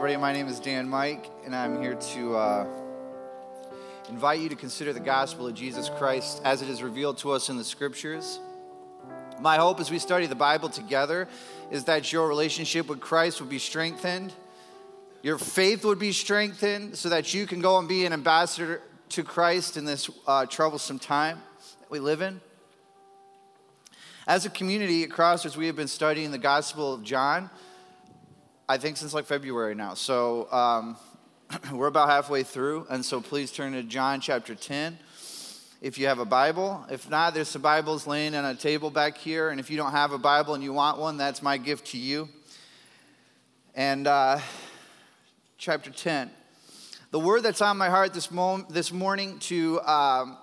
everybody. My name is Dan Mike, and I'm here to uh, invite you to consider the gospel of Jesus Christ as it is revealed to us in the scriptures. My hope as we study the Bible together is that your relationship with Christ would be strengthened, your faith would be strengthened, so that you can go and be an ambassador to Christ in this uh, troublesome time that we live in. As a community at Crossroads, we have been studying the Gospel of John. I think since like February now. So um, we're about halfway through, and so please turn to John chapter 10 if you have a Bible. If not, there's some Bibles laying on a table back here, and if you don't have a Bible and you want one, that's my gift to you. And uh, chapter 10. The word that's on my heart this, mo- this morning to um,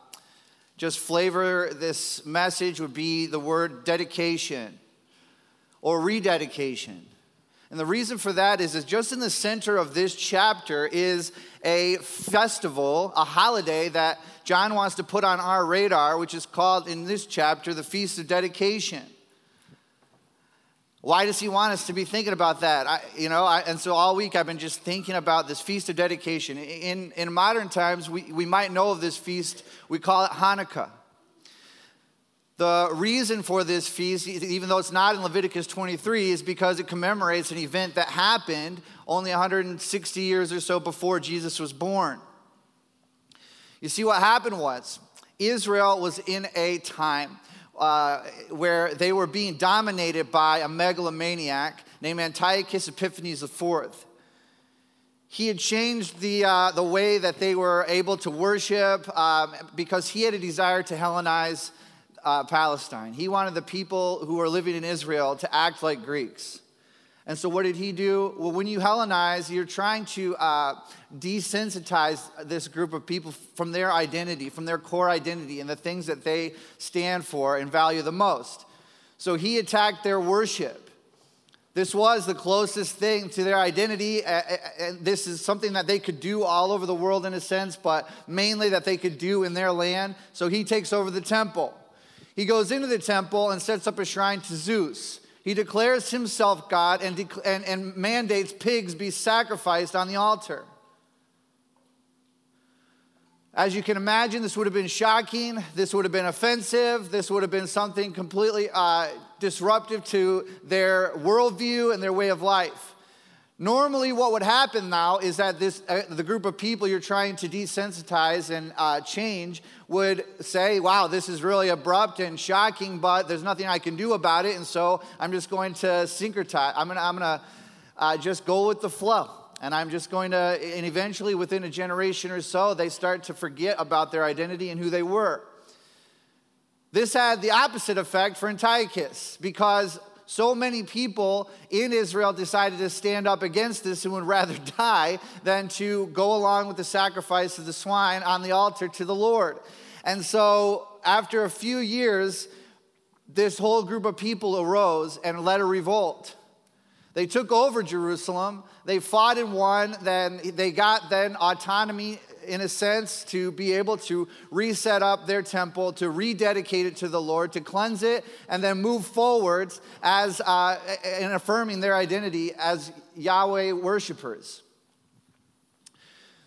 just flavor this message would be the word dedication or rededication. And the reason for that is, is just in the center of this chapter is a festival, a holiday that John wants to put on our radar, which is called in this chapter the Feast of Dedication. Why does he want us to be thinking about that? I, you know, I, and so all week I've been just thinking about this Feast of Dedication. In, in modern times, we, we might know of this feast, we call it Hanukkah. The reason for this feast, even though it's not in Leviticus 23, is because it commemorates an event that happened only 160 years or so before Jesus was born. You see, what happened was Israel was in a time uh, where they were being dominated by a megalomaniac named Antiochus Epiphanes IV. He had changed the, uh, the way that they were able to worship um, because he had a desire to Hellenize uh, Palestine. He wanted the people who were living in Israel to act like Greeks. And so, what did he do? Well, when you Hellenize, you're trying to uh, desensitize this group of people from their identity, from their core identity, and the things that they stand for and value the most. So, he attacked their worship. This was the closest thing to their identity. And this is something that they could do all over the world in a sense, but mainly that they could do in their land. So, he takes over the temple. He goes into the temple and sets up a shrine to Zeus. He declares himself God and, and, and mandates pigs be sacrificed on the altar. As you can imagine, this would have been shocking. This would have been offensive. This would have been something completely uh, disruptive to their worldview and their way of life. Normally, what would happen now is that this, uh, the group of people you're trying to desensitize and uh, change would say, Wow, this is really abrupt and shocking, but there's nothing I can do about it. And so I'm just going to syncretize. I'm going to I'm gonna, uh, just go with the flow. And I'm just going to, and eventually within a generation or so, they start to forget about their identity and who they were. This had the opposite effect for Antiochus because so many people in Israel decided to stand up against this and would rather die than to go along with the sacrifice of the swine on the altar to the Lord. And so, after a few years, this whole group of people arose and led a revolt. They took over Jerusalem. They fought and won. Then they got then autonomy in a sense, to be able to reset up their temple, to rededicate it to the Lord, to cleanse it, and then move forwards as uh, in affirming their identity as Yahweh worshipers.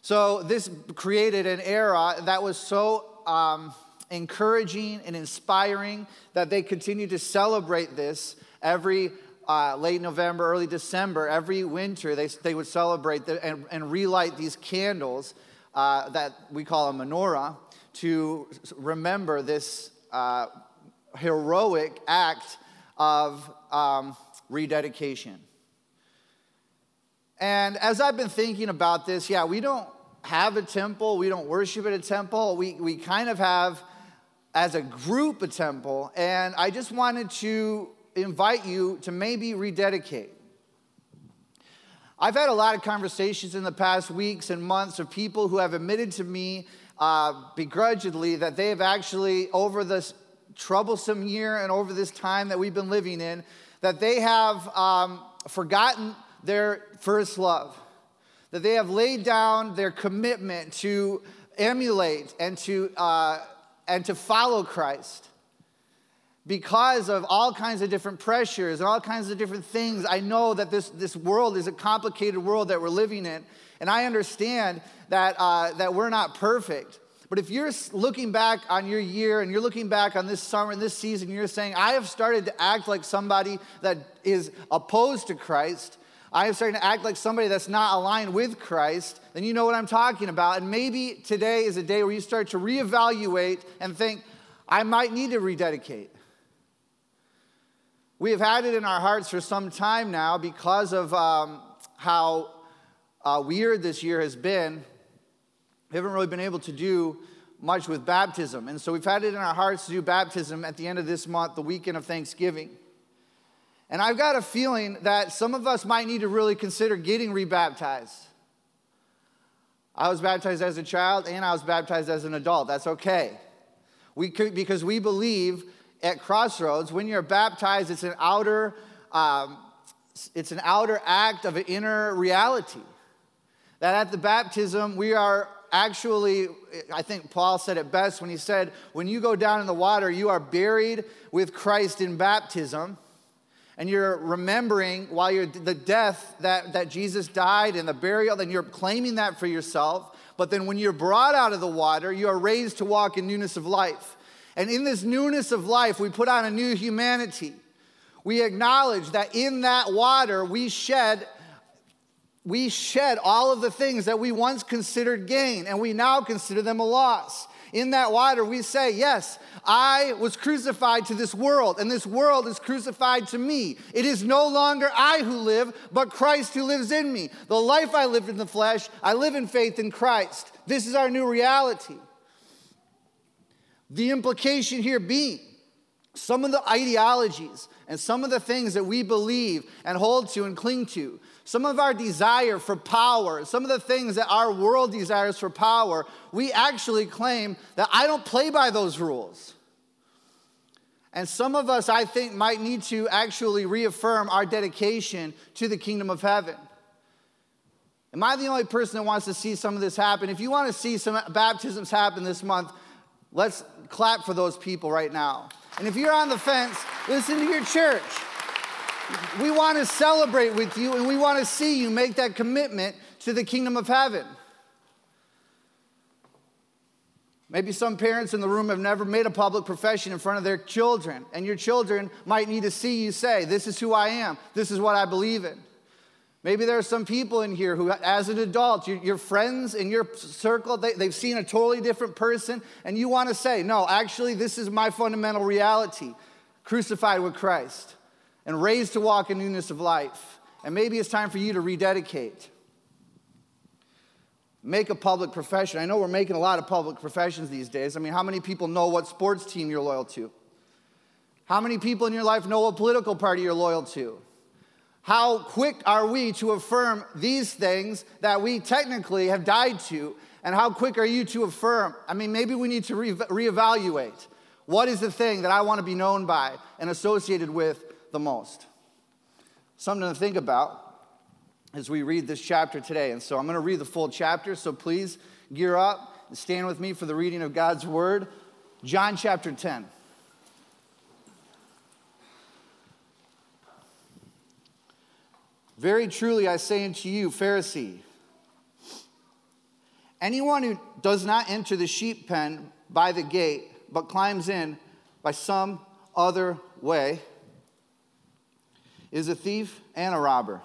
So this created an era that was so um, encouraging and inspiring that they continued to celebrate this every uh, late November, early December, every winter, they, they would celebrate the, and, and relight these candles uh, that we call a menorah to remember this uh, heroic act of um, rededication. And as I've been thinking about this, yeah, we don't have a temple, we don't worship at a temple, we, we kind of have, as a group, a temple. And I just wanted to invite you to maybe rededicate. I've had a lot of conversations in the past weeks and months of people who have admitted to me uh, begrudgingly that they have actually, over this troublesome year and over this time that we've been living in, that they have um, forgotten their first love, that they have laid down their commitment to emulate and to, uh, and to follow Christ. Because of all kinds of different pressures and all kinds of different things, I know that this, this world is a complicated world that we're living in. And I understand that, uh, that we're not perfect. But if you're looking back on your year and you're looking back on this summer and this season, you're saying, I have started to act like somebody that is opposed to Christ, I am starting to act like somebody that's not aligned with Christ, then you know what I'm talking about. And maybe today is a day where you start to reevaluate and think, I might need to rededicate. We have had it in our hearts for some time now because of um, how uh, weird this year has been. We haven't really been able to do much with baptism. And so we've had it in our hearts to do baptism at the end of this month, the weekend of Thanksgiving. And I've got a feeling that some of us might need to really consider getting rebaptized. I was baptized as a child and I was baptized as an adult. That's okay. We could, because we believe at Crossroads, when you're baptized, it's an outer, um, it's an outer act of an inner reality. That at the baptism, we are actually, I think Paul said it best when he said, when you go down in the water, you are buried with Christ in baptism. And you're remembering while you're the death that, that Jesus died and the burial, then you're claiming that for yourself. But then when you're brought out of the water, you are raised to walk in newness of life. And in this newness of life, we put on a new humanity. We acknowledge that in that water, we shed we shed all of the things that we once considered gain and we now consider them a loss. In that water, we say, Yes, I was crucified to this world, and this world is crucified to me. It is no longer I who live, but Christ who lives in me. The life I lived in the flesh, I live in faith in Christ. This is our new reality. The implication here being some of the ideologies and some of the things that we believe and hold to and cling to, some of our desire for power, some of the things that our world desires for power, we actually claim that I don't play by those rules. And some of us, I think, might need to actually reaffirm our dedication to the kingdom of heaven. Am I the only person that wants to see some of this happen? If you want to see some baptisms happen this month, let's clap for those people right now. And if you're on the fence, listen to your church. We want to celebrate with you and we want to see you make that commitment to the kingdom of heaven. Maybe some parents in the room have never made a public profession in front of their children, and your children might need to see you say, This is who I am, this is what I believe in. Maybe there are some people in here who, as an adult, your, your friends in your circle, they, they've seen a totally different person, and you want to say, No, actually, this is my fundamental reality crucified with Christ and raised to walk in newness of life. And maybe it's time for you to rededicate. Make a public profession. I know we're making a lot of public professions these days. I mean, how many people know what sports team you're loyal to? How many people in your life know what political party you're loyal to? How quick are we to affirm these things that we technically have died to? And how quick are you to affirm? I mean, maybe we need to re- reevaluate. What is the thing that I want to be known by and associated with the most? Something to think about as we read this chapter today. And so I'm going to read the full chapter, so please gear up and stand with me for the reading of God's word. John chapter 10. Very truly I say unto you, Pharisee, anyone who does not enter the sheep pen by the gate, but climbs in by some other way, is a thief and a robber.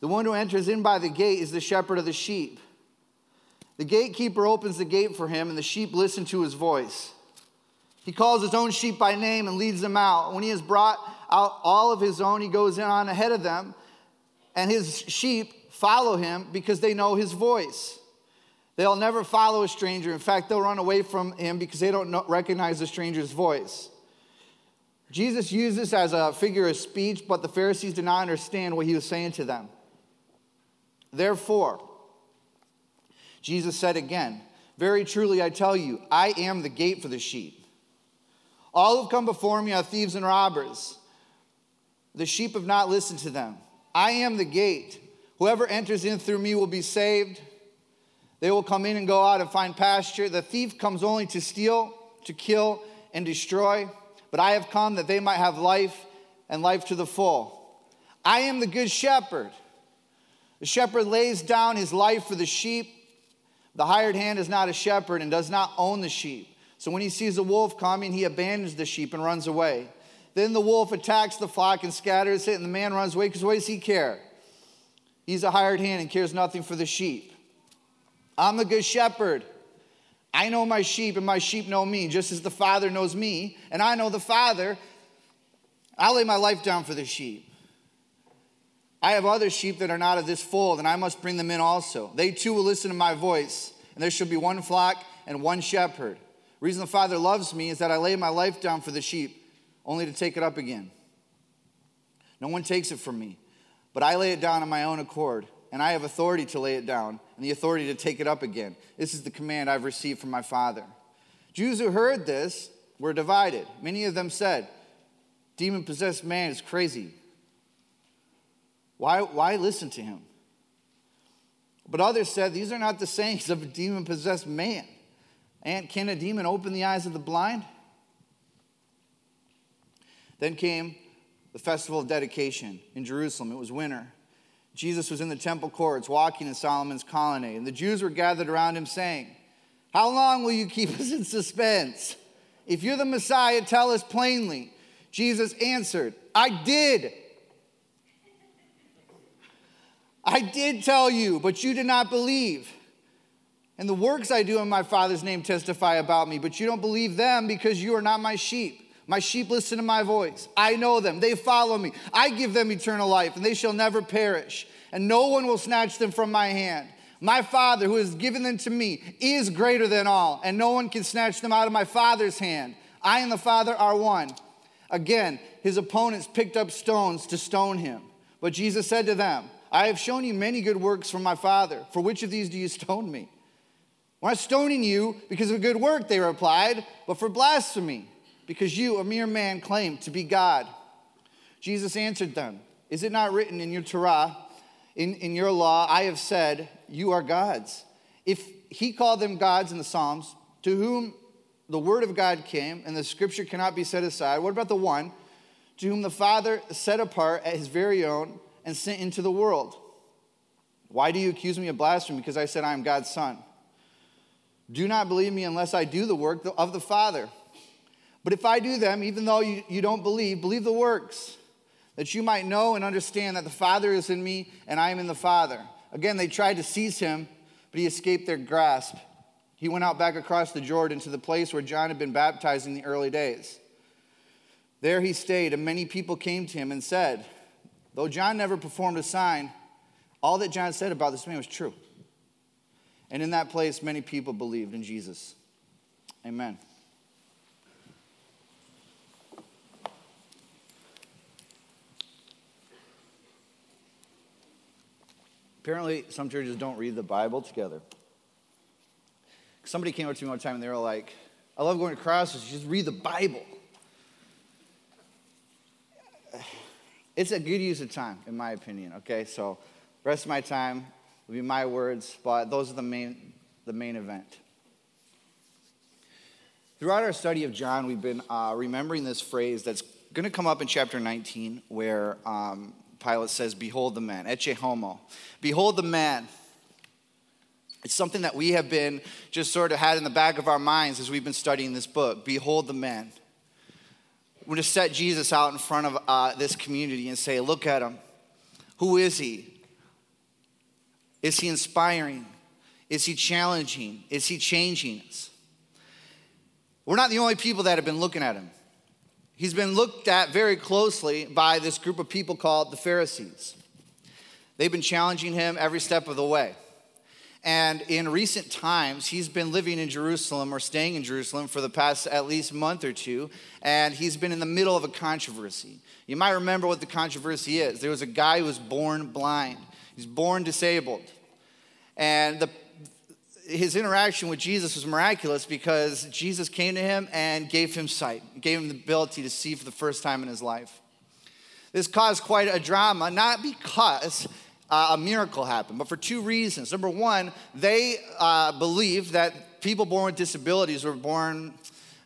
The one who enters in by the gate is the shepherd of the sheep. The gatekeeper opens the gate for him, and the sheep listen to his voice. He calls his own sheep by name and leads them out. When he has brought out all of his own, he goes in on ahead of them, and his sheep follow him because they know his voice. They'll never follow a stranger. In fact, they'll run away from him because they don't recognize the stranger's voice. Jesus used this as a figure of speech, but the Pharisees did not understand what he was saying to them. Therefore, Jesus said again, Very truly I tell you, I am the gate for the sheep. All who've come before me are thieves and robbers. The sheep have not listened to them. I am the gate. Whoever enters in through me will be saved. They will come in and go out and find pasture. The thief comes only to steal, to kill, and destroy. but I have come that they might have life and life to the full. I am the good shepherd. The shepherd lays down his life for the sheep. The hired hand is not a shepherd and does not own the sheep. So when he sees a wolf coming, he abandons the sheep and runs away. Then the wolf attacks the flock and scatters it, and the man runs away because what does he care? He's a hired hand and cares nothing for the sheep. I'm the good shepherd. I know my sheep, and my sheep know me, just as the Father knows me, and I know the Father. I lay my life down for the sheep. I have other sheep that are not of this fold, and I must bring them in also. They too will listen to my voice, and there shall be one flock and one shepherd. The reason the Father loves me is that I lay my life down for the sheep, only to take it up again. No one takes it from me, but I lay it down on my own accord, and I have authority to lay it down and the authority to take it up again. This is the command I've received from my Father. Jews who heard this were divided. Many of them said, Demon possessed man is crazy. Why, why listen to him? But others said, These are not the sayings of a demon possessed man. And can a demon open the eyes of the blind? Then came the festival of dedication in Jerusalem. It was winter. Jesus was in the temple courts walking in Solomon's colonnade, and the Jews were gathered around him saying, How long will you keep us in suspense? If you're the Messiah, tell us plainly. Jesus answered, I did. I did tell you, but you did not believe. And the works I do in my Father's name testify about me, but you don't believe them because you are not my sheep. My sheep listen to my voice. I know them. They follow me. I give them eternal life, and they shall never perish, and no one will snatch them from my hand. My Father, who has given them to me, is greater than all, and no one can snatch them out of my Father's hand. I and the Father are one. Again, his opponents picked up stones to stone him. But Jesus said to them, I have shown you many good works from my Father. For which of these do you stone me? We're not stoning you because of a good work, they replied, but for blasphemy, because you, a mere man, claim to be God. Jesus answered them, Is it not written in your Torah, in, in your law, I have said, You are gods? If he called them gods in the Psalms, to whom the word of God came, and the scripture cannot be set aside, what about the one to whom the Father set apart at his very own? and sent into the world. Why do you accuse me of blasphemy? Because I said I am God's son. Do not believe me unless I do the work of the Father. But if I do them, even though you, you don't believe, believe the works, that you might know and understand that the Father is in me and I am in the Father. Again, they tried to seize him, but he escaped their grasp. He went out back across the Jordan to the place where John had been baptized in the early days. There he stayed, and many people came to him and said, Though John never performed a sign, all that John said about this man was true. And in that place, many people believed in Jesus. Amen. Apparently, some churches don't read the Bible together. Somebody came up to me one time and they were like, I love going to crosses, just read the Bible. it's a good use of time, in my opinion, okay? So, rest of my time will be my words, but those are the main, the main event. Throughout our study of John, we've been uh, remembering this phrase that's going to come up in chapter 19, where um, Pilate says, Behold the man, ecce homo. Behold the man. It's something that we have been just sort of had in the back of our minds as we've been studying this book. Behold the man. We're to set Jesus out in front of uh, this community and say, Look at him. Who is he? Is he inspiring? Is he challenging? Is he changing us? We're not the only people that have been looking at him. He's been looked at very closely by this group of people called the Pharisees. They've been challenging him every step of the way. And in recent times, he's been living in Jerusalem or staying in Jerusalem for the past at least month or two, and he's been in the middle of a controversy. You might remember what the controversy is. There was a guy who was born blind, he's born disabled. And the, his interaction with Jesus was miraculous because Jesus came to him and gave him sight, gave him the ability to see for the first time in his life. This caused quite a drama, not because uh, a miracle happened, but for two reasons. Number one, they uh, believed that people born with disabilities were born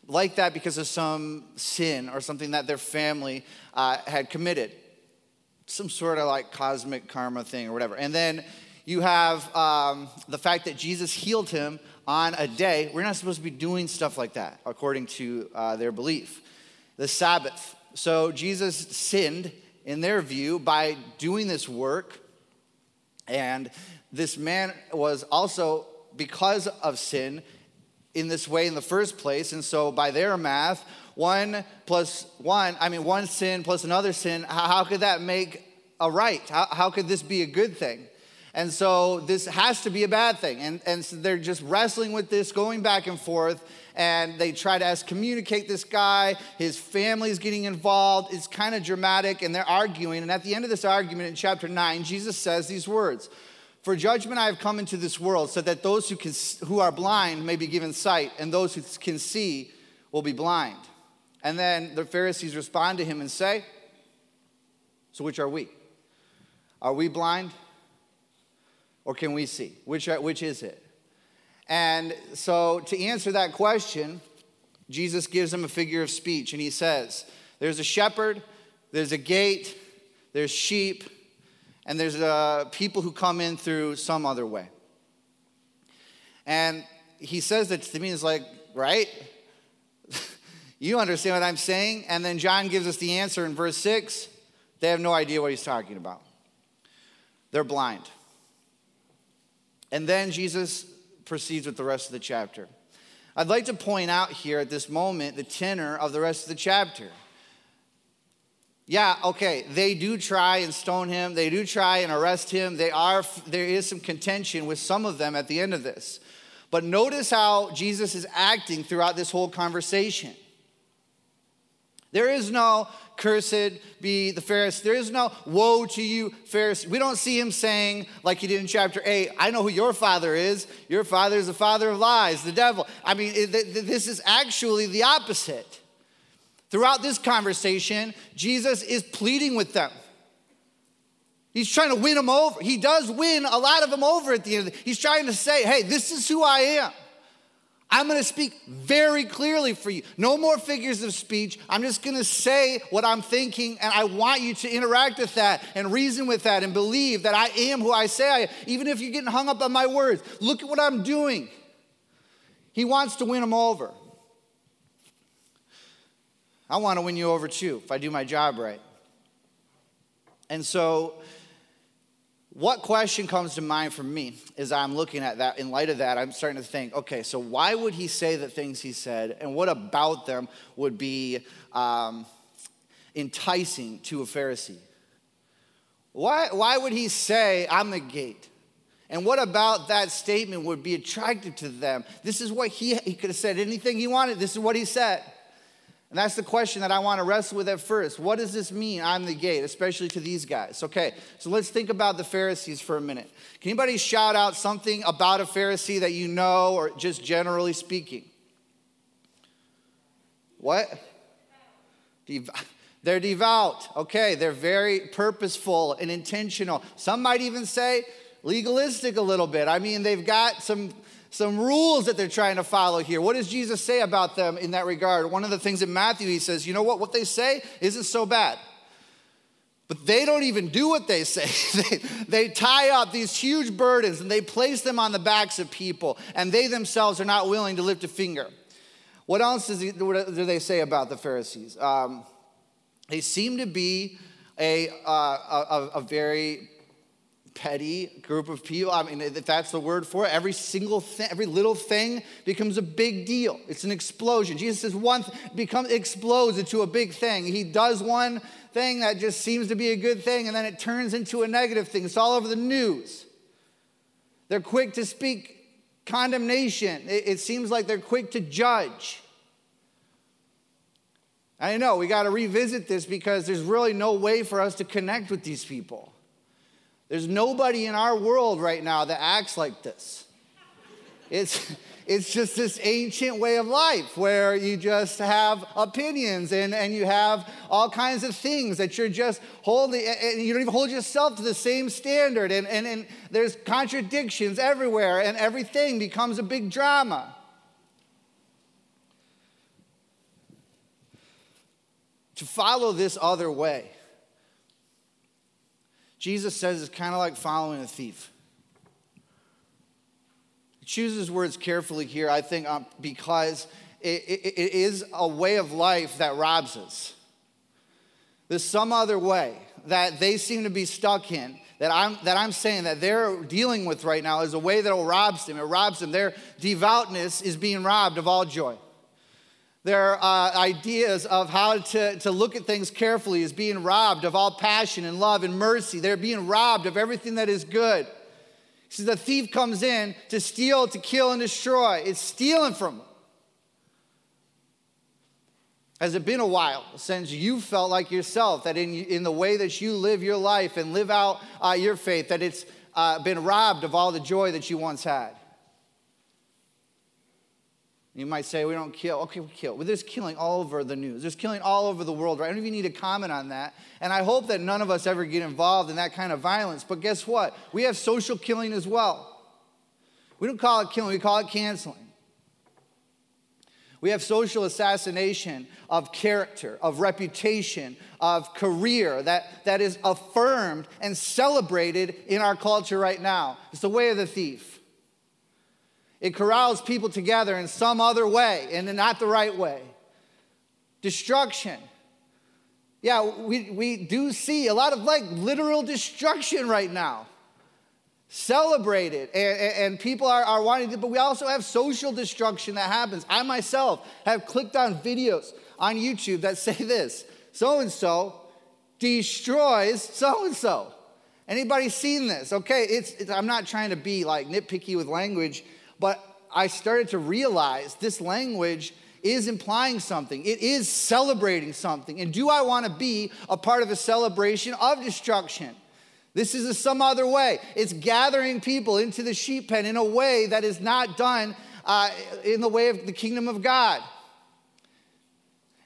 like that because of some sin or something that their family uh, had committed. Some sort of like cosmic karma thing or whatever. And then you have um, the fact that Jesus healed him on a day. We're not supposed to be doing stuff like that, according to uh, their belief. The Sabbath. So Jesus sinned, in their view, by doing this work. And this man was also, because of sin, in this way in the first place. And so, by their math, one plus one, I mean, one sin plus another sin, how, could that make a right? How, how could this be a good thing? And so, this has to be a bad thing. And, and so they're just wrestling with this, going back and forth. And they try to excommunicate this guy. His family's getting involved. It's kind of dramatic, and they're arguing. And at the end of this argument in chapter 9, Jesus says these words for judgment I have come into this world, so that those who, can, who are blind may be given sight, and those who can see will be blind. And then the Pharisees respond to him and say, So which are we? Are we blind? Or can we see? Which, which is it? And so to answer that question, Jesus gives them a figure of speech, and he says, There's a shepherd, there's a gate, there's sheep, and there's uh, people who come in through some other way. And he says that to me, is like, right? you understand what I'm saying? And then John gives us the answer in verse 6. They have no idea what he's talking about. They're blind. And then Jesus proceeds with the rest of the chapter. I'd like to point out here at this moment the tenor of the rest of the chapter. Yeah, okay, they do try and stone him. They do try and arrest him. They are, there is some contention with some of them at the end of this. But notice how Jesus is acting throughout this whole conversation. There is no cursed be the Pharisee. There is no woe to you, Pharisee. We don't see him saying, like he did in chapter 8, I know who your father is. Your father is the father of lies, the devil. I mean, this is actually the opposite. Throughout this conversation, Jesus is pleading with them. He's trying to win them over. He does win a lot of them over at the end. He's trying to say, hey, this is who I am. I'm going to speak very clearly for you. No more figures of speech. I'm just going to say what I'm thinking, and I want you to interact with that and reason with that and believe that I am who I say I am, even if you're getting hung up on my words. Look at what I'm doing. He wants to win them over. I want to win you over too if I do my job right. And so, what question comes to mind for me as I'm looking at that? In light of that, I'm starting to think, okay, so why would he say the things he said, and what about them would be um, enticing to a Pharisee? Why, why would he say, I'm the gate? And what about that statement would be attractive to them? This is what he, he could have said anything he wanted. This is what he said. And that's the question that I want to wrestle with at first. What does this mean? I'm the gate, especially to these guys. Okay, so let's think about the Pharisees for a minute. Can anybody shout out something about a Pharisee that you know, or just generally speaking? What? They're devout. Okay, they're very purposeful and intentional. Some might even say legalistic a little bit. I mean, they've got some some rules that they're trying to follow here. What does Jesus say about them in that regard? One of the things in Matthew, he says, you know what? What they say isn't so bad. But they don't even do what they say. they, they tie up these huge burdens and they place them on the backs of people, and they themselves are not willing to lift a finger. What else he, what do they say about the Pharisees? Um, they seem to be a, uh, a, a very petty group of people. I mean, if that's the word for it, every single thing, every little thing becomes a big deal. It's an explosion. Jesus says one th- becomes explodes into a big thing. He does one thing that just seems to be a good thing, and then it turns into a negative thing. It's all over the news. They're quick to speak condemnation. It, it seems like they're quick to judge. I know we got to revisit this because there's really no way for us to connect with these people. There's nobody in our world right now that acts like this. It's, it's just this ancient way of life where you just have opinions and, and you have all kinds of things that you're just holding, and you don't even hold yourself to the same standard. And, and, and there's contradictions everywhere, and everything becomes a big drama. to follow this other way, Jesus says it's kind of like following a thief. He chooses words carefully here, I think, um, because it, it, it is a way of life that robs us. There's some other way that they seem to be stuck in that I'm, that I'm saying that they're dealing with right now is a way that robs them. It robs them. Their devoutness is being robbed of all joy. Their uh, ideas of how to, to look at things carefully is being robbed of all passion and love and mercy. They're being robbed of everything that is good. Says the thief comes in to steal, to kill, and destroy. It's stealing from them. Has it been a while since you felt like yourself that in, in the way that you live your life and live out uh, your faith, that it's uh, been robbed of all the joy that you once had? You might say, we don't kill. Okay, we kill. But there's killing all over the news. There's killing all over the world, right? I don't even need to comment on that. And I hope that none of us ever get involved in that kind of violence. But guess what? We have social killing as well. We don't call it killing, we call it canceling. We have social assassination of character, of reputation, of career that, that is affirmed and celebrated in our culture right now. It's the way of the thief. It corrals people together in some other way and not the right way. Destruction. Yeah, we, we do see a lot of like literal destruction right now celebrated and, and, people are, are wanting to, but we also have social destruction that happens. I myself have clicked on videos on YouTube that say this so and so destroys so and so. Anybody seen this? Okay, it's, it's, I'm not trying to be like nitpicky with language, but I started to realize this language is implying something. It is celebrating something. And do I want to be a part of a celebration of destruction? This is some other way. It's gathering people into the sheep pen in a way that is not done uh, in the way of the kingdom of God.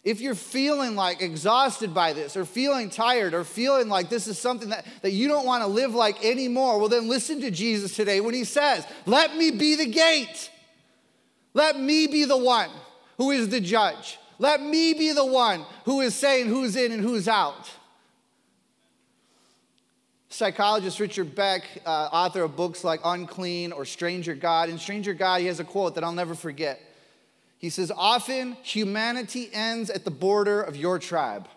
If you're feeling like exhausted by this, or feeling tired, or feeling like this is something that, that you don't want to live like anymore, well, then listen to Jesus today when he says, Let me be the gate. Let me be the one who is the judge. Let me be the one who is saying who's in and who's out. Psychologist Richard Beck, uh, author of books like Unclean or Stranger God, in Stranger God, he has a quote that I'll never forget. He says, Often humanity ends at the border of your tribe.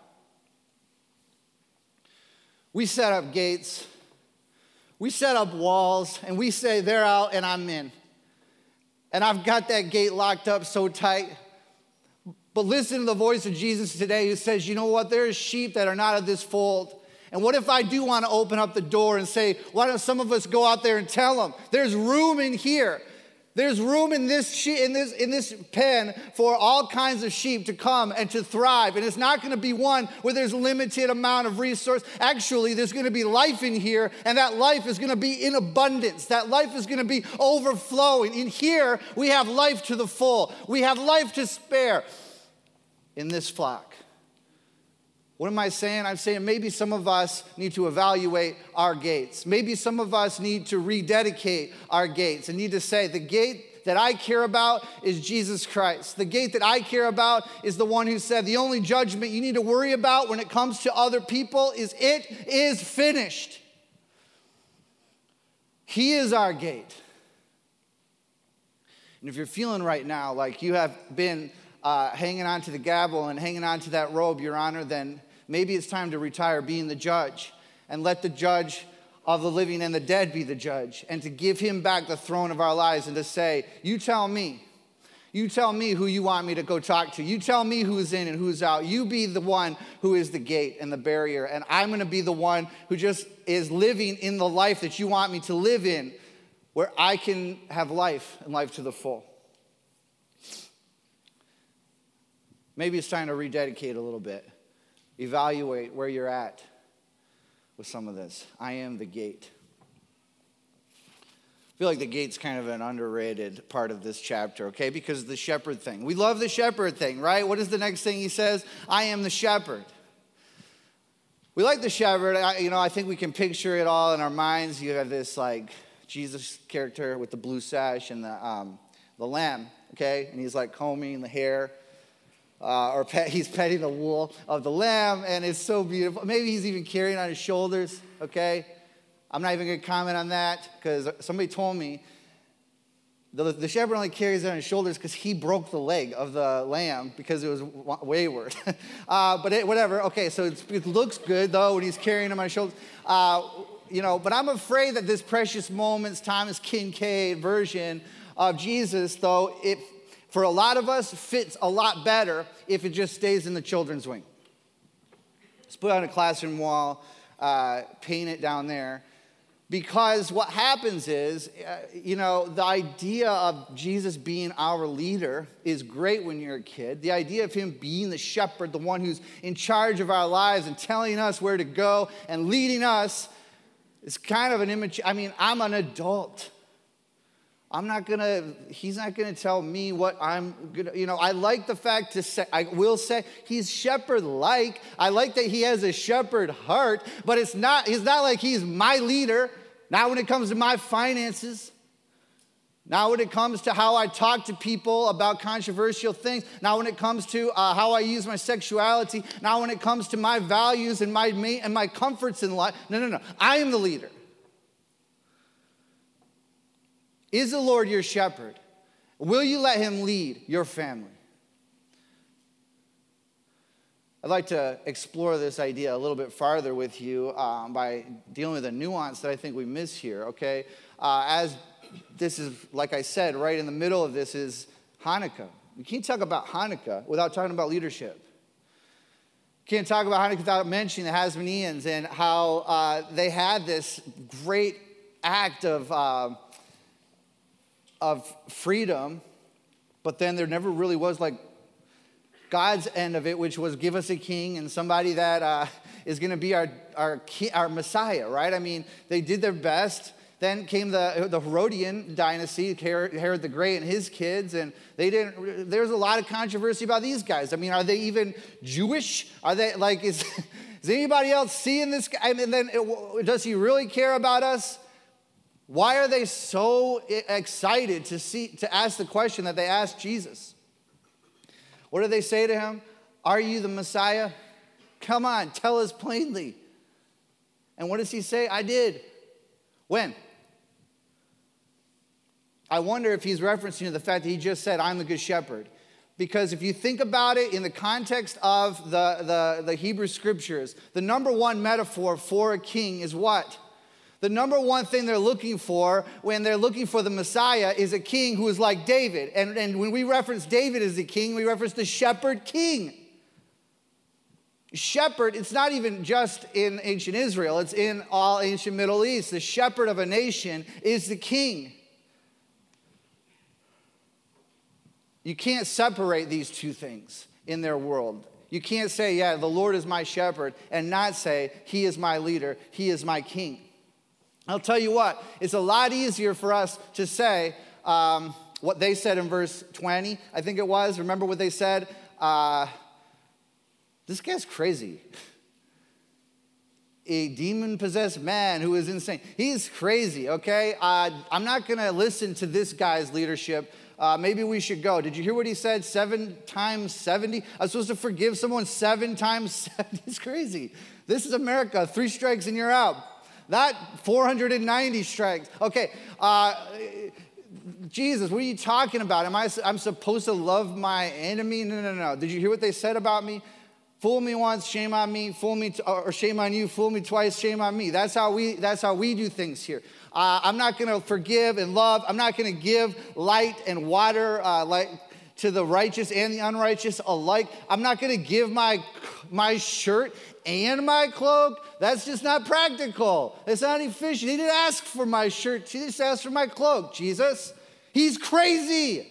We set up gates, we set up walls, and we say, They're out and I'm in. And I've got that gate locked up so tight. But listen to the voice of Jesus today who says, You know what? There are sheep that are not of this fold. And what if I do want to open up the door and say, why don't some of us go out there and tell them there's room in here? There's room in this, sheep, in, this, in this pen for all kinds of sheep to come and to thrive. And it's not going to be one where there's limited amount of resource. Actually, there's going to be life in here, and that life is going to be in abundance. That life is going to be overflowing. In here, we have life to the full. We have life to spare in this flock. What am I saying? I'm saying maybe some of us need to evaluate our gates. Maybe some of us need to rededicate our gates and need to say, the gate that I care about is Jesus Christ. The gate that I care about is the one who said, the only judgment you need to worry about when it comes to other people is it is finished. He is our gate. And if you're feeling right now like you have been uh, hanging on to the gavel and hanging on to that robe, Your Honor, then Maybe it's time to retire being the judge and let the judge of the living and the dead be the judge and to give him back the throne of our lives and to say, You tell me. You tell me who you want me to go talk to. You tell me who's in and who's out. You be the one who is the gate and the barrier. And I'm going to be the one who just is living in the life that you want me to live in, where I can have life and life to the full. Maybe it's time to rededicate a little bit evaluate where you're at with some of this. I am the gate. I feel like the gate's kind of an underrated part of this chapter, okay? Because the shepherd thing. We love the shepherd thing, right? What is the next thing he says? I am the shepherd. We like the shepherd. I, you know, I think we can picture it all in our minds. You have this like Jesus character with the blue sash and the, um, the lamb, okay? And he's like combing the hair uh, or pet, he's petting the wool of the lamb, and it's so beautiful. Maybe he's even carrying on his shoulders, okay? I'm not even gonna comment on that because somebody told me the, the shepherd only carries it on his shoulders because he broke the leg of the lamb because it was wayward. uh, but it, whatever, okay, so it looks good though when he's carrying him on his shoulders. Uh, you know, but I'm afraid that this precious moments, Thomas Kinkade version of Jesus, though, it for a lot of us, fits a lot better if it just stays in the children's wing. Let's put on a classroom wall, uh, paint it down there. Because what happens is, uh, you know, the idea of Jesus being our leader is great when you're a kid. The idea of him being the shepherd, the one who's in charge of our lives and telling us where to go and leading us, is kind of an image. I mean, I'm an adult. I'm not gonna, he's not gonna tell me what I'm gonna, you know, I like the fact to say, I will say he's shepherd like. I like that he has a shepherd heart, but it's not, he's not like he's my leader. Not when it comes to my finances. Not when it comes to how I talk to people about controversial things. Not when it comes to uh, how I use my sexuality. Not when it comes to my values and my, and my comforts in life. No, no, no. I am the leader. Is the Lord your shepherd? Will you let him lead your family? I'd like to explore this idea a little bit farther with you um, by dealing with a nuance that I think we miss here, okay? Uh, as this is, like I said, right in the middle of this is Hanukkah. We can't talk about Hanukkah without talking about leadership. Can't talk about Hanukkah without mentioning the Hasmoneans and how uh, they had this great act of. Uh, of freedom, but then there never really was like God's end of it, which was give us a king and somebody that uh, is going to be our, our, our Messiah, right? I mean, they did their best. Then came the, the Herodian dynasty, Herod the Great and his kids, and they didn't, there's a lot of controversy about these guys. I mean, are they even Jewish? Are they like, is, is anybody else seeing this guy? I mean, then it, does he really care about us? Why are they so excited to see to ask the question that they asked Jesus? What do they say to him? Are you the Messiah? Come on, tell us plainly. And what does he say? I did. When? I wonder if he's referencing to the fact that he just said, I'm the good shepherd. Because if you think about it in the context of the, the, the Hebrew scriptures, the number one metaphor for a king is what? The number one thing they're looking for when they're looking for the Messiah is a king who is like David. And, and when we reference David as a king, we reference the shepherd king. Shepherd, it's not even just in ancient Israel, it's in all ancient Middle East. The shepherd of a nation is the king. You can't separate these two things in their world. You can't say, Yeah, the Lord is my shepherd, and not say, He is my leader, He is my king. I'll tell you what, it's a lot easier for us to say um, what they said in verse 20, I think it was. Remember what they said? Uh, this guy's crazy. A demon possessed man who is insane. He's crazy, okay? Uh, I'm not gonna listen to this guy's leadership. Uh, maybe we should go. Did you hear what he said? Seven times 70? I'm supposed to forgive someone seven times 70? It's crazy. This is America. Three strikes and you're out. That 490 strikes. Okay, uh, Jesus, what are you talking about? Am I, I'm supposed to love my enemy? No, no, no. Did you hear what they said about me? Fool me once, shame on me. Fool me, t- or shame on you. Fool me twice, shame on me. That's how we. That's how we do things here. Uh, I'm not going to forgive and love. I'm not going to give light and water uh, like to the righteous and the unrighteous alike. I'm not going to give my my shirt and my cloak. That's just not practical. It's not efficient. He didn't ask for my shirt, he just asked for my cloak, Jesus. He's crazy.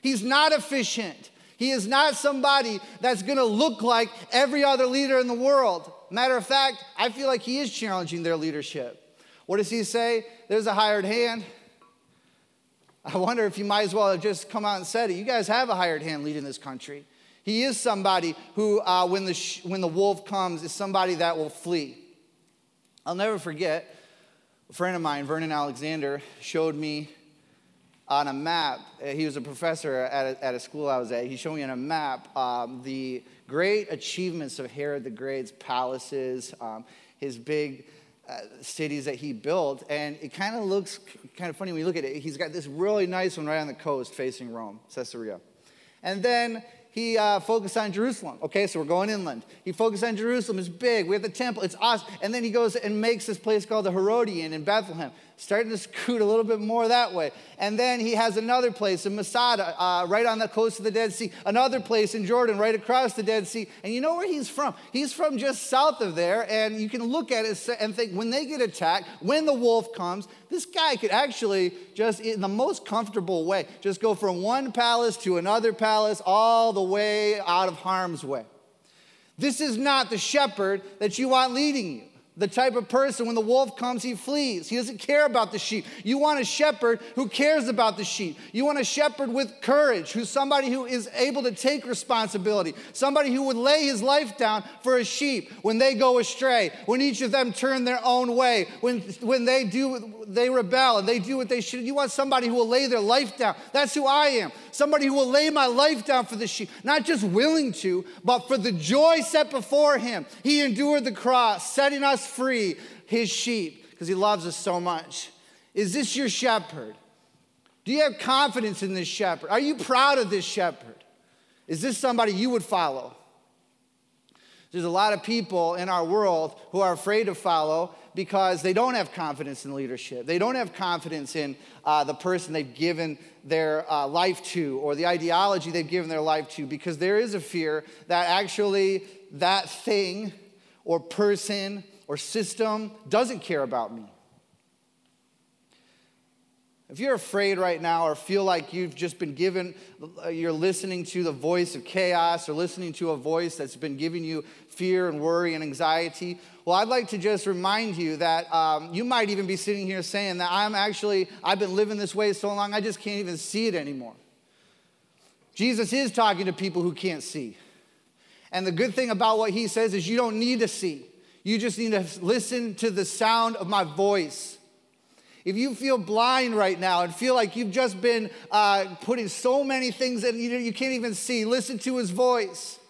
He's not efficient. He is not somebody that's gonna look like every other leader in the world. Matter of fact, I feel like he is challenging their leadership. What does he say? There's a hired hand. I wonder if you might as well have just come out and said it. You guys have a hired hand leading this country. He is somebody who, uh, when, the sh- when the wolf comes, is somebody that will flee. I'll never forget, a friend of mine, Vernon Alexander, showed me on a map. Uh, he was a professor at a, at a school I was at. He showed me on a map um, the great achievements of Herod the Great's palaces, um, his big uh, cities that he built. And it kind of looks kind of funny when you look at it. He's got this really nice one right on the coast facing Rome, Caesarea. And then he uh, focused on Jerusalem. Okay, so we're going inland. He focused on Jerusalem. It's big. We have the temple. It's awesome. And then he goes and makes this place called the Herodian in Bethlehem starting to scoot a little bit more that way. And then he has another place in Masada, uh, right on the coast of the Dead Sea, another place in Jordan, right across the Dead Sea. And you know where he's from? He's from just south of there, and you can look at it and think when they get attacked, when the wolf comes, this guy could actually just, in the most comfortable way, just go from one palace to another palace, all the way out of harm's way. This is not the shepherd that you want leading you the type of person when the wolf comes, he flees. He doesn't care about the sheep. You want a shepherd who cares about the sheep. You want a shepherd with courage, who's somebody who is able to take responsibility, somebody who would lay his life down for a sheep when they go astray, when each of them turn their own way, when, when they do they rebel and they do what they should. You want somebody who will lay their life down. That's who I am. Somebody who will lay my life down for the sheep, not just willing to, but for the joy set before him. He endured the cross, setting us free, his sheep, because he loves us so much. Is this your shepherd? Do you have confidence in this shepherd? Are you proud of this shepherd? Is this somebody you would follow? There's a lot of people in our world who are afraid to follow because they don't have confidence in leadership. They don't have confidence in uh, the person they've given their uh, life to or the ideology they've given their life to because there is a fear that actually that thing or person or system doesn't care about me. If you're afraid right now or feel like you've just been given, you're listening to the voice of chaos or listening to a voice that's been giving you fear and worry and anxiety, well, I'd like to just remind you that um, you might even be sitting here saying that I'm actually, I've been living this way so long, I just can't even see it anymore. Jesus is talking to people who can't see. And the good thing about what he says is you don't need to see, you just need to listen to the sound of my voice. If you feel blind right now and feel like you've just been uh, putting so many things that you, you can't even see, listen to his voice.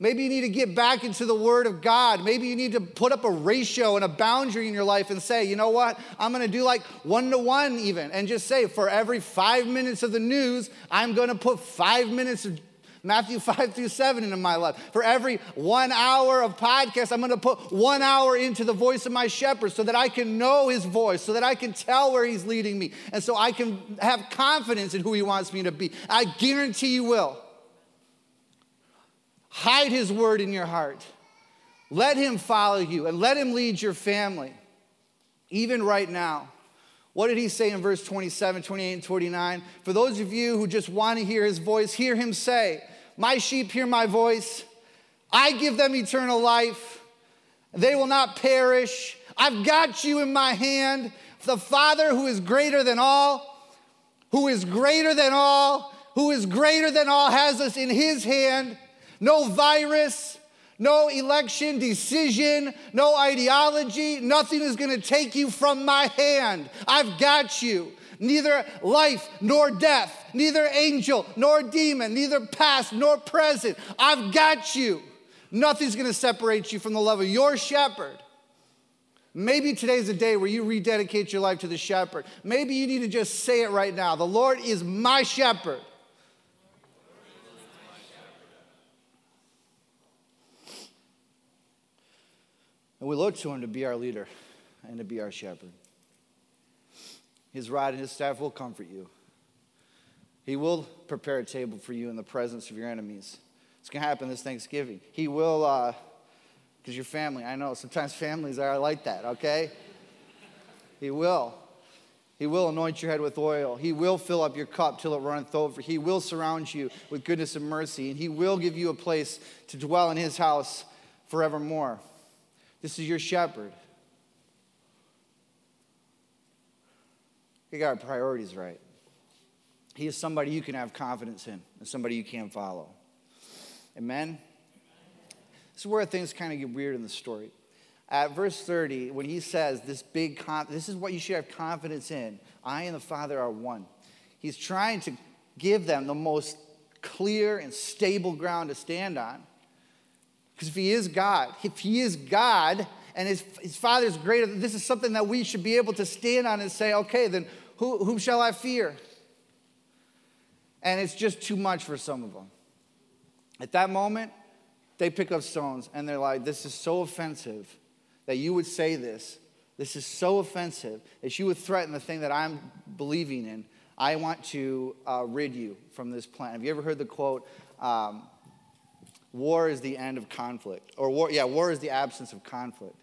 Maybe you need to get back into the Word of God. Maybe you need to put up a ratio and a boundary in your life and say, you know what? I'm going to do like one to one, even, and just say, for every five minutes of the news, I'm going to put five minutes of Matthew 5 through 7 into my life. For every one hour of podcast, I'm going to put one hour into the voice of my shepherd so that I can know his voice, so that I can tell where he's leading me, and so I can have confidence in who he wants me to be. I guarantee you will. Hide his word in your heart. Let him follow you and let him lead your family, even right now. What did he say in verse 27, 28, and 29? For those of you who just want to hear his voice, hear him say, My sheep hear my voice. I give them eternal life. They will not perish. I've got you in my hand. The Father who is greater than all, who is greater than all, who is greater than all, has us in his hand. No virus, no election decision, no ideology. Nothing is going to take you from my hand. I've got you. Neither life nor death, neither angel nor demon, neither past nor present. I've got you. Nothing's going to separate you from the love of your shepherd. Maybe today's a day where you rededicate your life to the shepherd. Maybe you need to just say it right now. The Lord is my shepherd. And we look to him to be our leader and to be our shepherd. His rod and his staff will comfort you. He will prepare a table for you in the presence of your enemies. It's going to happen this Thanksgiving. He will, because uh, your family, I know sometimes families are like that, okay? He will. He will anoint your head with oil. He will fill up your cup till it runneth over. He will surround you with goodness and mercy. And He will give you a place to dwell in His house forevermore. This is your shepherd. We got our priorities right. He is somebody you can have confidence in and somebody you can follow. Amen? This is where things kind of get weird in the story. at verse 30, when he says this big, con- this is what you should have confidence in I and the Father are one. He's trying to give them the most clear and stable ground to stand on. Because if he is God, if he is God and his, his Father is greater, this is something that we should be able to stand on and say, okay, then who, whom shall I fear? And it's just too much for some of them. At that moment, they pick up stones and they're like, this is so offensive that you would say this. This is so offensive that you would threaten the thing that I'm believing in. I want to uh, rid you from this plan. Have you ever heard the quote, um, war is the end of conflict? Or war, yeah, war is the absence of conflict.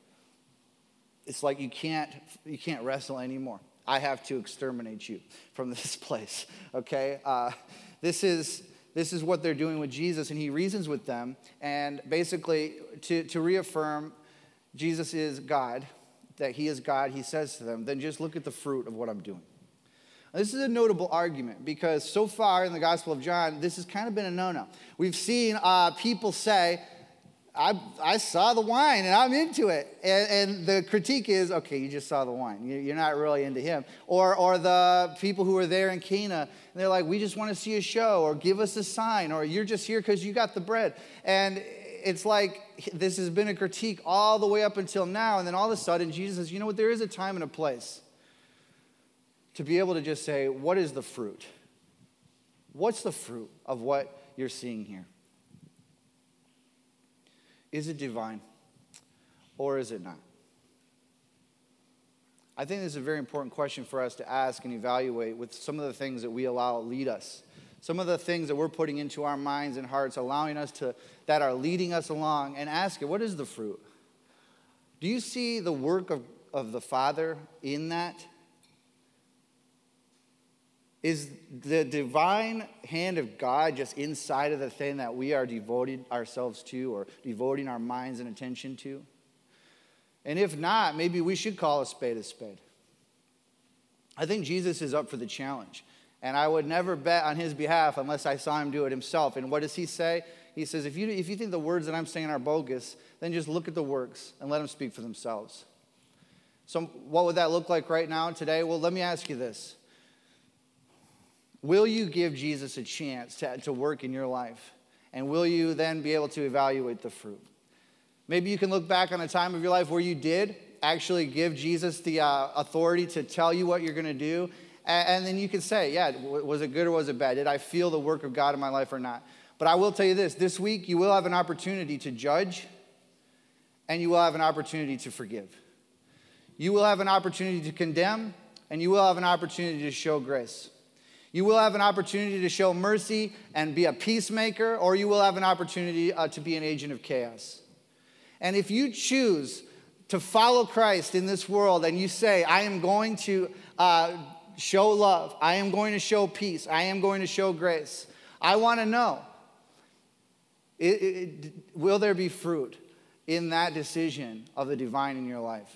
It's like you can't, you can't wrestle anymore. I have to exterminate you from this place, okay? Uh, this is, this is what they're doing with Jesus, and he reasons with them. And basically, to, to reaffirm Jesus is God, that he is God, he says to them, then just look at the fruit of what I'm doing. This is a notable argument because so far in the Gospel of John, this has kind of been a no no. We've seen uh, people say, I, I saw the wine and I'm into it. And, and, the critique is, okay, you just saw the wine. You're not really into him. Or, or the people who were there in Cana, and they're like, we just want to see a show, or give us a sign, or you're just here because you got the bread. And it's like this has been a critique all the way up until now. And then all of a sudden, Jesus says, you know what? There is a time and a place to be able to just say, what is the fruit? What's the fruit of what you're seeing here? Is it divine or is it not? I think this is a very important question for us to ask and evaluate with some of the things that we allow lead us. Some of the things that we're putting into our minds and hearts, allowing us to, that are leading us along, and ask it, what is the fruit? Do you see the work of, of the Father in that? Is the divine hand of God just inside of the thing that we are devoting ourselves to or devoting our minds and attention to? And if not, maybe we should call a spade a spade. I think Jesus is up for the challenge. And I would never bet on his behalf unless I saw him do it himself. And what does he say? He says, if you, if you think the words that I'm saying are bogus, then just look at the works and let them speak for themselves. So, what would that look like right now, today? Well, let me ask you this Will you give Jesus a chance to, to work in your life? And will you then be able to evaluate the fruit? Maybe you can look back on a time of your life where you did actually give Jesus the uh, authority to tell you what you're going to do. And, and then you can say, yeah, was it good or was it bad? Did I feel the work of God in my life or not? But I will tell you this this week, you will have an opportunity to judge and you will have an opportunity to forgive. You will have an opportunity to condemn and you will have an opportunity to show grace. You will have an opportunity to show mercy and be a peacemaker, or you will have an opportunity uh, to be an agent of chaos. And if you choose to follow Christ in this world and you say, I am going to uh, show love, I am going to show peace, I am going to show grace, I want to know it, it, will there be fruit in that decision of the divine in your life?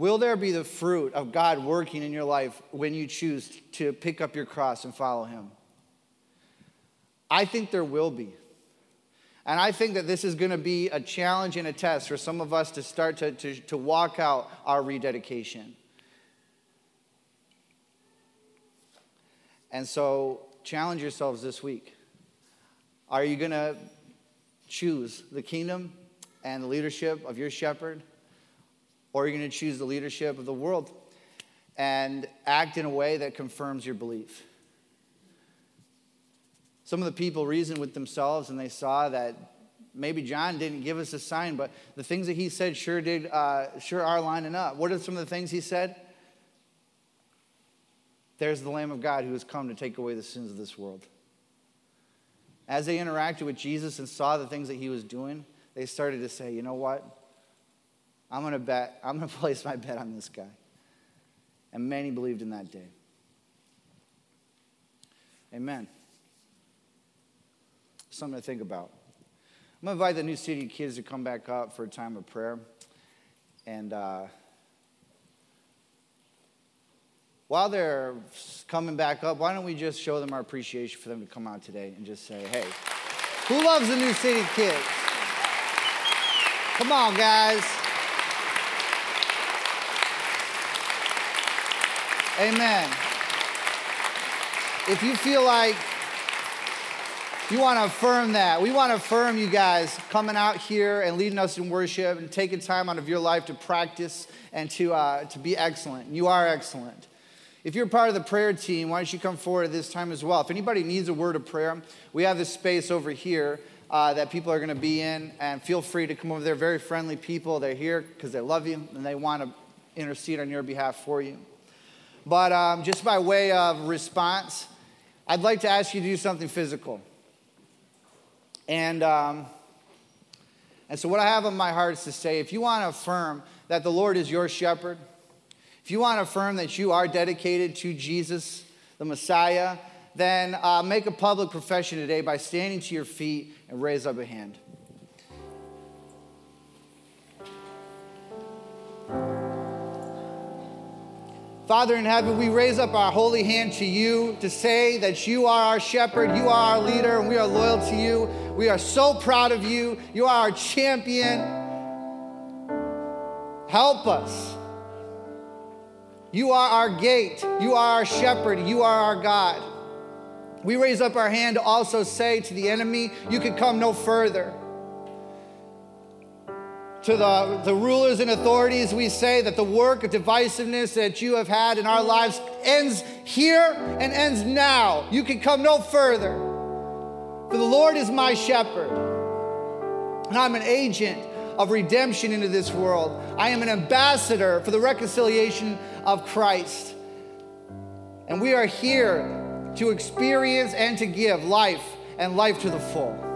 Will there be the fruit of God working in your life when you choose to pick up your cross and follow Him? I think there will be. And I think that this is going to be a challenge and a test for some of us to start to, to, to walk out our rededication. And so, challenge yourselves this week. Are you going to choose the kingdom and the leadership of your shepherd? Or you're going to choose the leadership of the world and act in a way that confirms your belief. Some of the people reasoned with themselves and they saw that maybe John didn't give us a sign, but the things that he said sure did, uh, sure are lining up. What are some of the things he said? There's the Lamb of God who has come to take away the sins of this world. As they interacted with Jesus and saw the things that he was doing, they started to say, you know what? I'm going to bet, I'm going to place my bet on this guy. And many believed in that day. Amen. Something to think about. I'm going to invite the New City kids to come back up for a time of prayer. And uh, while they're coming back up, why don't we just show them our appreciation for them to come out today and just say, hey, who loves the New City kids? Come on, guys. Amen. If you feel like you want to affirm that, we want to affirm you guys coming out here and leading us in worship and taking time out of your life to practice and to, uh, to be excellent. You are excellent. If you're part of the prayer team, why don't you come forward at this time as well? If anybody needs a word of prayer, we have this space over here uh, that people are going to be in, and feel free to come over there. Very friendly people. They're here because they love you and they want to intercede on your behalf for you. But um, just by way of response, I'd like to ask you to do something physical. And, um, and so, what I have on my heart is to say if you want to affirm that the Lord is your shepherd, if you want to affirm that you are dedicated to Jesus, the Messiah, then uh, make a public profession today by standing to your feet and raise up a hand. Father in heaven, we raise up our holy hand to you to say that you are our shepherd, you are our leader, and we are loyal to you. We are so proud of you. You are our champion. Help us. You are our gate. You are our shepherd. You are our God. We raise up our hand to also say to the enemy, You can come no further to the, the rulers and authorities, we say that the work of divisiveness that you have had in our lives ends here and ends now. You can come no further. For the Lord is my shepherd, and I'm an agent of redemption into this world. I am an ambassador for the reconciliation of Christ. And we are here to experience and to give life and life to the full.